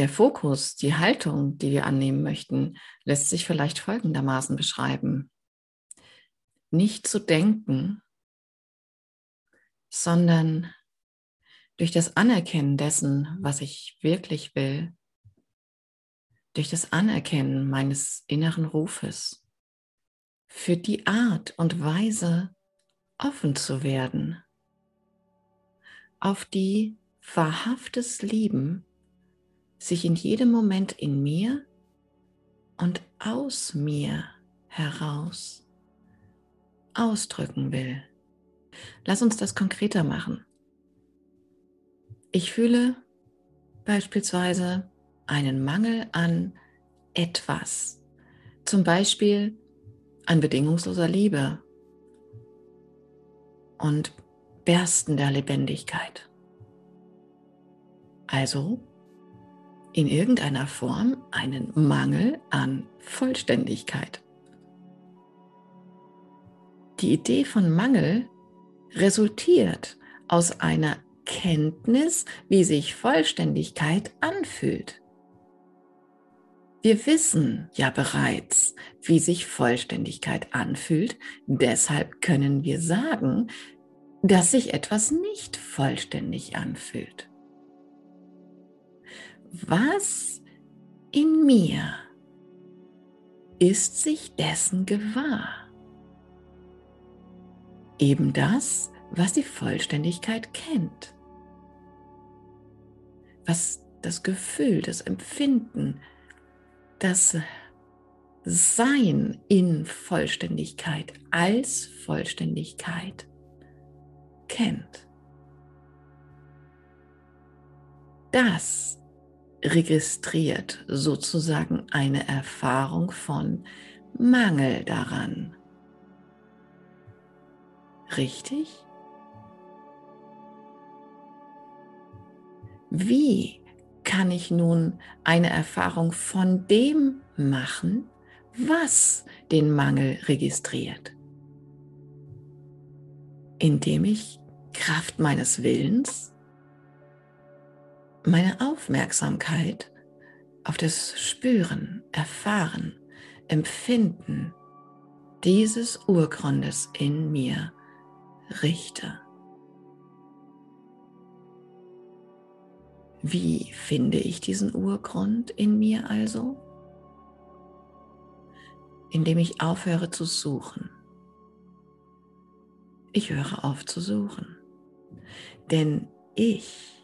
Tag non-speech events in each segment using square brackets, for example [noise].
der Fokus, die Haltung, die wir annehmen möchten, lässt sich vielleicht folgendermaßen beschreiben. Nicht zu denken, sondern durch das Anerkennen dessen, was ich wirklich will, durch das Anerkennen meines inneren Rufes, für die Art und Weise offen zu werden, auf die wahrhaftes Lieben sich in jedem Moment in mir und aus mir heraus ausdrücken will. Lass uns das konkreter machen. Ich fühle beispielsweise einen Mangel an etwas, zum Beispiel an bedingungsloser Liebe und berstender Lebendigkeit. Also in irgendeiner Form einen Mangel an Vollständigkeit. Die Idee von Mangel resultiert aus einer Kenntnis, wie sich Vollständigkeit anfühlt. Wir wissen ja bereits, wie sich Vollständigkeit anfühlt, deshalb können wir sagen, dass sich etwas nicht vollständig anfühlt was in mir ist sich dessen gewahr? Eben das, was die Vollständigkeit kennt. Was das Gefühl, das Empfinden, das Sein in Vollständigkeit, als Vollständigkeit kennt. Das registriert sozusagen eine Erfahrung von Mangel daran. Richtig? Wie kann ich nun eine Erfahrung von dem machen, was den Mangel registriert? Indem ich Kraft meines Willens meine Aufmerksamkeit auf das Spüren, Erfahren, Empfinden dieses Urgrundes in mir richte. Wie finde ich diesen Urgrund in mir also? Indem ich aufhöre zu suchen. Ich höre auf zu suchen. Denn ich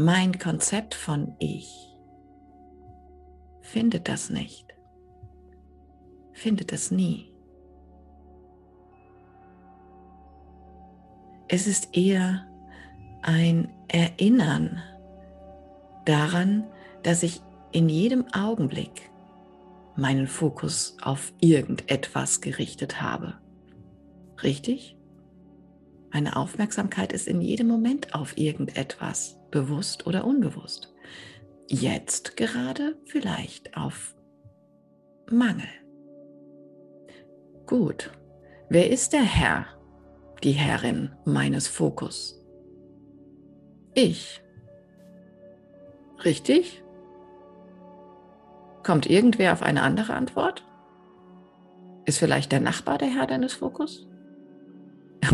mein Konzept von Ich findet das nicht, findet es nie. Es ist eher ein Erinnern daran, dass ich in jedem Augenblick meinen Fokus auf irgendetwas gerichtet habe. Richtig? Meine Aufmerksamkeit ist in jedem Moment auf irgendetwas bewusst oder unbewusst. Jetzt gerade vielleicht auf Mangel. Gut, wer ist der Herr, die Herrin meines Fokus? Ich. Richtig? Kommt irgendwer auf eine andere Antwort? Ist vielleicht der Nachbar der Herr deines Fokus? [laughs]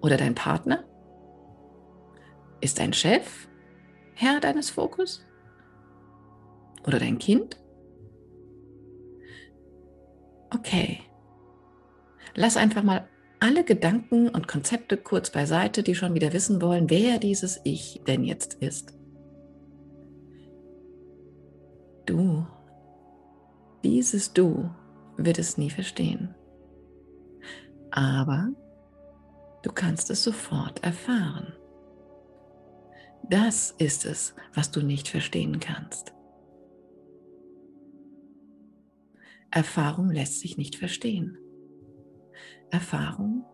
Oder dein Partner? Ist dein Chef Herr deines Fokus? Oder dein Kind? Okay. Lass einfach mal alle Gedanken und Konzepte kurz beiseite, die schon wieder wissen wollen, wer dieses Ich denn jetzt ist. Du, dieses Du wird es nie verstehen. Aber du kannst es sofort erfahren. Das ist es, was du nicht verstehen kannst. Erfahrung lässt sich nicht verstehen. Erfahrung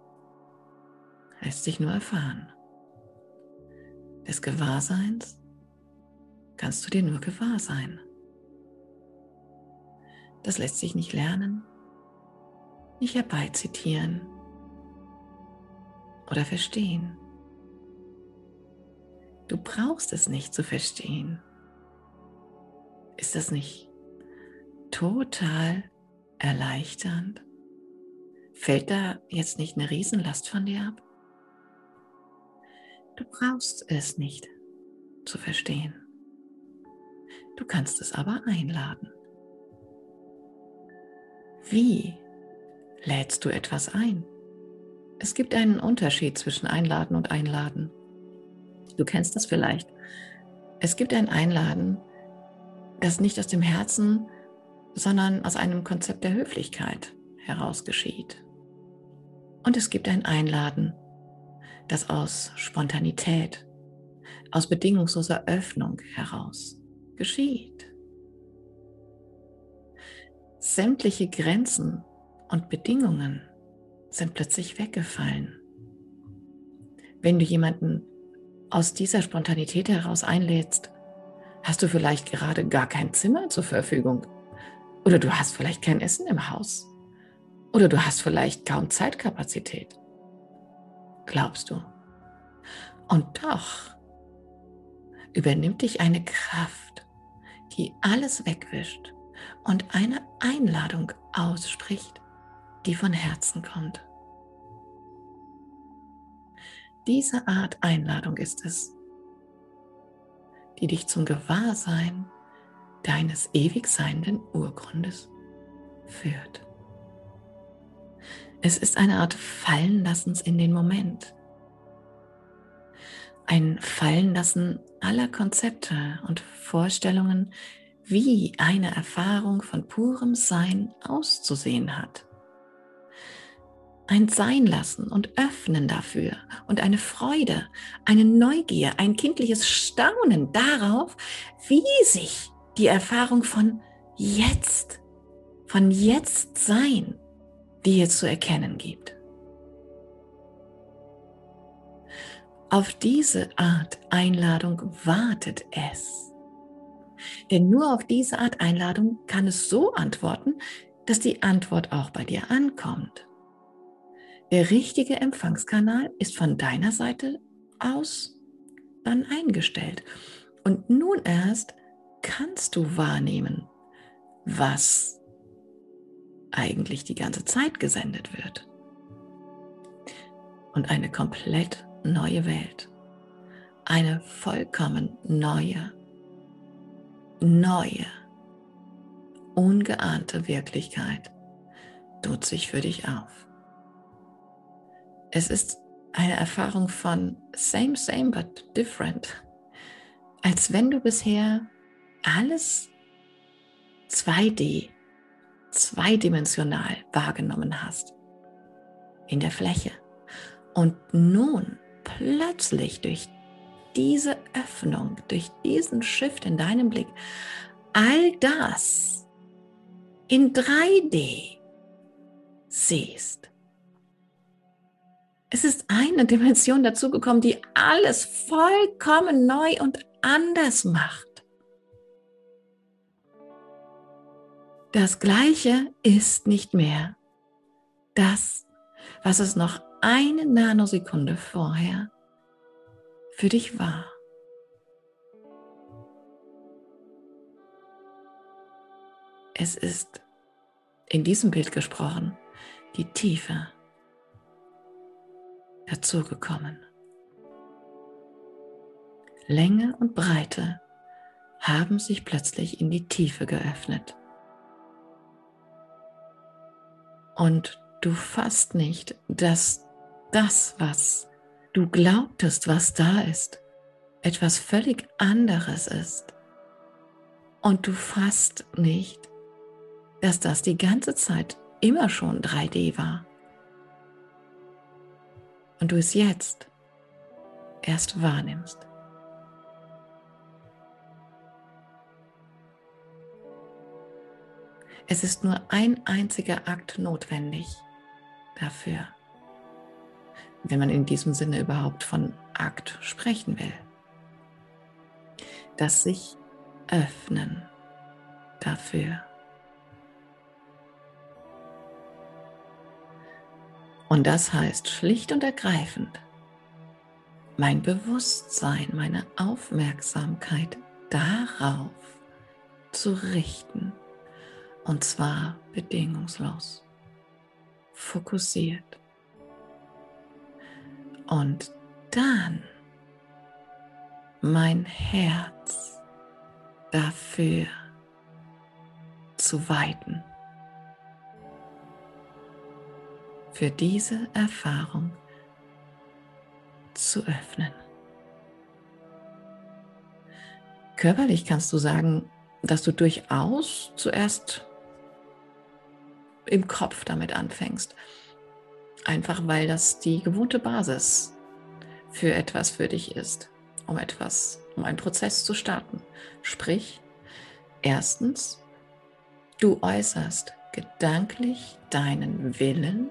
lässt sich nur erfahren. Des Gewahrseins kannst du dir nur gewahr sein. Das lässt sich nicht lernen, nicht herbeizitieren oder verstehen. Du brauchst es nicht zu verstehen. Ist das nicht total erleichternd? Fällt da jetzt nicht eine Riesenlast von dir ab? Du brauchst es nicht zu verstehen. Du kannst es aber einladen. Wie lädst du etwas ein? Es gibt einen Unterschied zwischen Einladen und Einladen. Du kennst das vielleicht. Es gibt ein Einladen, das nicht aus dem Herzen, sondern aus einem Konzept der Höflichkeit heraus geschieht. Und es gibt ein Einladen, das aus Spontanität, aus bedingungsloser Öffnung heraus geschieht. Sämtliche Grenzen und Bedingungen sind plötzlich weggefallen. Wenn du jemanden aus dieser Spontanität heraus einlädst, hast du vielleicht gerade gar kein Zimmer zur Verfügung. Oder du hast vielleicht kein Essen im Haus. Oder du hast vielleicht kaum Zeitkapazität. Glaubst du? Und doch übernimmt dich eine Kraft, die alles wegwischt und eine Einladung ausspricht, die von Herzen kommt. Diese Art Einladung ist es, die dich zum Gewahrsein deines ewig seienden Urgrundes führt. Es ist eine Art Fallenlassens in den Moment. Ein Fallenlassen aller Konzepte und Vorstellungen, wie eine Erfahrung von purem Sein auszusehen hat. Ein Sein lassen und öffnen dafür und eine Freude, eine Neugier, ein kindliches Staunen darauf, wie sich die Erfahrung von jetzt, von jetzt sein, es zu erkennen gibt. Auf diese Art Einladung wartet es. Denn nur auf diese Art Einladung kann es so antworten, dass die Antwort auch bei dir ankommt. Der richtige Empfangskanal ist von deiner Seite aus dann eingestellt. Und nun erst kannst du wahrnehmen, was eigentlich die ganze Zeit gesendet wird. Und eine komplett neue Welt, eine vollkommen neue, neue, ungeahnte Wirklichkeit tut sich für dich auf. Es ist eine Erfahrung von same, same, but different. Als wenn du bisher alles 2D, zweidimensional wahrgenommen hast. In der Fläche. Und nun plötzlich durch diese Öffnung, durch diesen Shift in deinem Blick, all das in 3D siehst. Es ist eine Dimension dazugekommen, die alles vollkommen neu und anders macht. Das Gleiche ist nicht mehr das, was es noch eine Nanosekunde vorher für dich war. Es ist in diesem Bild gesprochen die Tiefe dazugekommen. Länge und Breite haben sich plötzlich in die Tiefe geöffnet. Und du fasst nicht, dass das, was du glaubtest, was da ist, etwas völlig anderes ist. Und du fasst nicht, dass das die ganze Zeit immer schon 3D war. Und du es jetzt erst wahrnimmst. Es ist nur ein einziger Akt notwendig dafür, wenn man in diesem Sinne überhaupt von Akt sprechen will. Das sich öffnen dafür. Und das heißt schlicht und ergreifend, mein Bewusstsein, meine Aufmerksamkeit darauf zu richten. Und zwar bedingungslos, fokussiert. Und dann mein Herz dafür zu weiten. Für diese Erfahrung zu öffnen. Körperlich kannst du sagen, dass du durchaus zuerst im Kopf damit anfängst. Einfach weil das die gewohnte Basis für etwas für dich ist, um etwas, um einen Prozess zu starten. Sprich, erstens, du äußerst gedanklich deinen Willen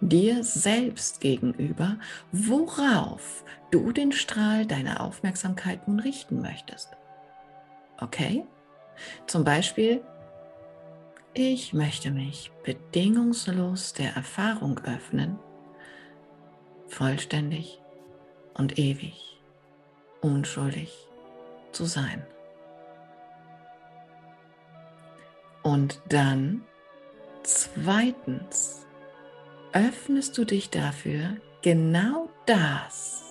dir selbst gegenüber, worauf du den Strahl deiner Aufmerksamkeit nun richten möchtest. Okay? Zum Beispiel, ich möchte mich bedingungslos der Erfahrung öffnen, vollständig und ewig, unschuldig zu sein. Und dann zweitens öffnest du dich dafür, genau das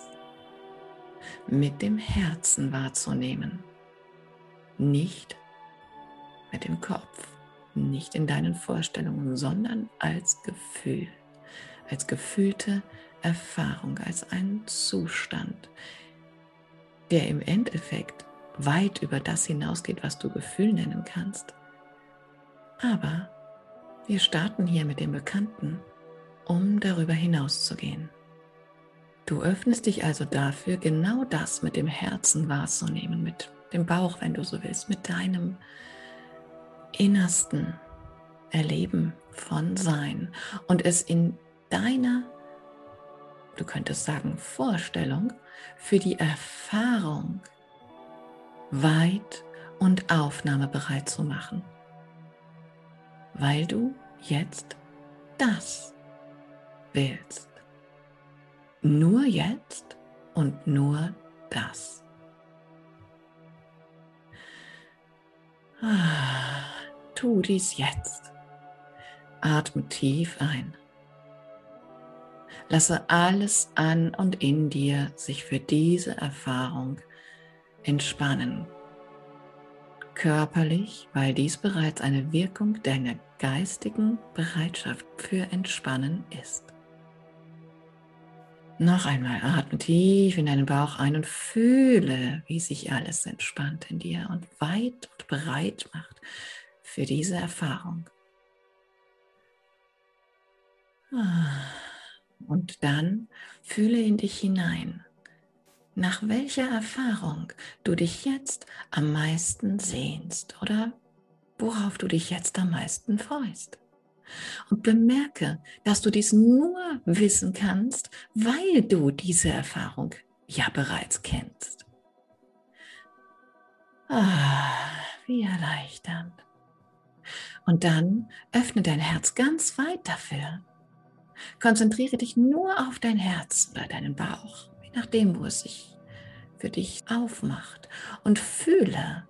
mit dem Herzen wahrzunehmen, nicht mit dem Kopf, nicht in deinen Vorstellungen, sondern als Gefühl, als gefühlte Erfahrung, als ein Zustand, der im Endeffekt weit über das hinausgeht, was du Gefühl nennen kannst. Aber wir starten hier mit dem Bekannten um darüber hinauszugehen. Du öffnest dich also dafür, genau das mit dem Herzen wahrzunehmen, mit dem Bauch, wenn du so willst, mit deinem innersten Erleben von Sein und es in deiner, du könntest sagen, Vorstellung für die Erfahrung weit und aufnahmebereit zu machen, weil du jetzt das willst. Nur jetzt und nur das. Ah, tu dies jetzt. Atme tief ein. Lasse alles an und in dir sich für diese Erfahrung entspannen. Körperlich, weil dies bereits eine Wirkung deiner geistigen Bereitschaft für Entspannen ist. Noch einmal atme tief in deinen Bauch ein und fühle, wie sich alles entspannt in dir und weit und bereit macht für diese Erfahrung. Ah, und dann fühle in dich hinein, nach welcher Erfahrung du dich jetzt am meisten sehnst oder worauf du dich jetzt am meisten freust. Und bemerke, dass du dies nur wissen kannst, weil du diese Erfahrung ja bereits kennst. Ah, wie erleichternd. Und dann öffne dein Herz ganz weit dafür. Konzentriere dich nur auf dein Herz oder deinen Bauch, je nachdem, wo es sich für dich aufmacht. Und fühle,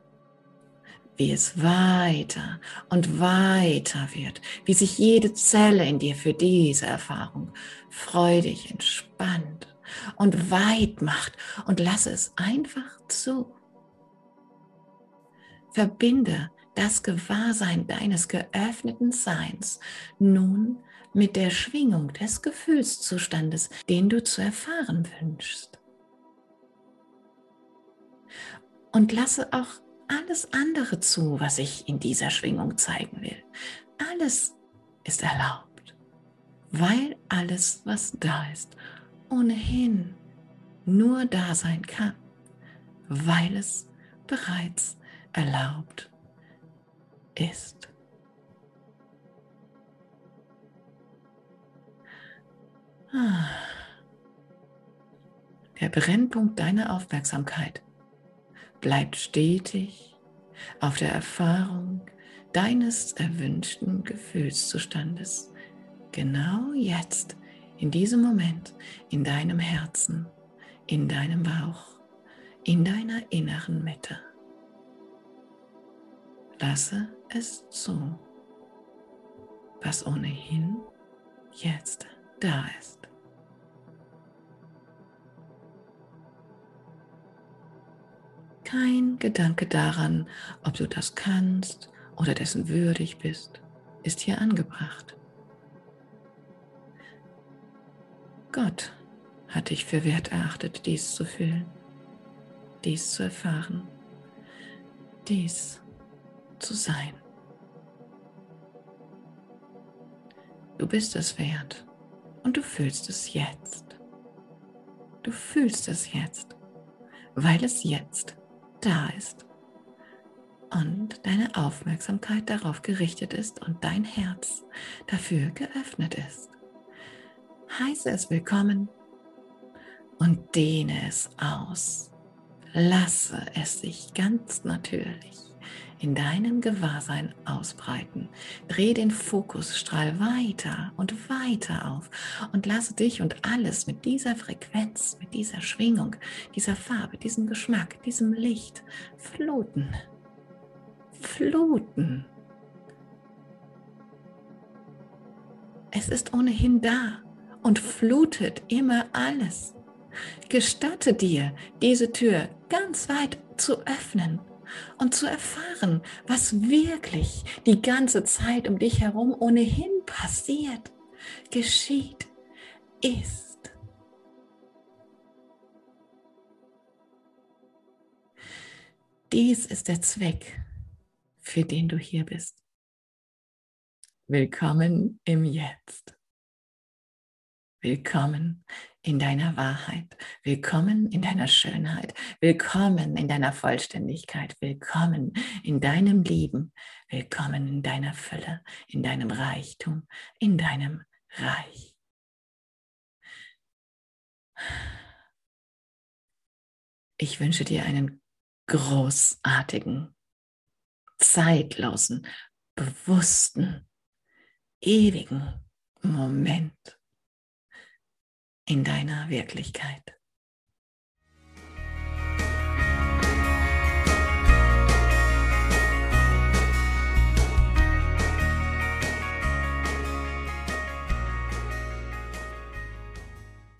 wie es weiter und weiter wird, wie sich jede Zelle in dir für diese Erfahrung freudig entspannt und weit macht und lasse es einfach zu. Verbinde das Gewahrsein deines geöffneten Seins nun mit der Schwingung des Gefühlszustandes, den du zu erfahren wünschst. Und lasse auch alles andere zu, was ich in dieser Schwingung zeigen will. Alles ist erlaubt, weil alles, was da ist, ohnehin nur da sein kann, weil es bereits erlaubt ist. Ah. Der Brennpunkt deiner Aufmerksamkeit bleibt stetig auf der Erfahrung deines erwünschten Gefühlszustandes. Genau jetzt, in diesem Moment, in deinem Herzen, in deinem Bauch, in deiner inneren Mitte. lasse es zu, was ohnehin jetzt da ist. Kein Gedanke daran, ob du das kannst oder dessen würdig bist, ist hier angebracht. Gott hat dich für wert erachtet, dies zu fühlen, dies zu erfahren, dies zu sein. Du bist es wert und du fühlst es jetzt. Du fühlst es jetzt, weil es jetzt da ist und deine Aufmerksamkeit darauf gerichtet ist und dein Herz dafür geöffnet ist. Heiße es willkommen und dehne es aus. Lasse es sich ganz natürlich in deinem Gewahrsein ausbreiten. Dreh den Fokusstrahl weiter und weiter auf und lasse dich und alles mit dieser Frequenz, mit dieser Schwingung, dieser Farbe, diesem Geschmack, diesem Licht fluten. Fluten. Es ist ohnehin da und flutet immer alles. Gestatte dir, diese Tür ganz weit zu öffnen und zu erfahren, was wirklich die ganze Zeit um dich herum ohnehin passiert, geschieht, ist. Dies ist der Zweck, für den du hier bist. Willkommen im Jetzt. Willkommen in deiner Wahrheit. Willkommen in deiner Schönheit. Willkommen in deiner Vollständigkeit. Willkommen in deinem Leben. Willkommen in deiner Fülle, in deinem Reichtum, in deinem Reich. Ich wünsche dir einen großartigen, zeitlosen, bewussten, ewigen Moment in deiner Wirklichkeit.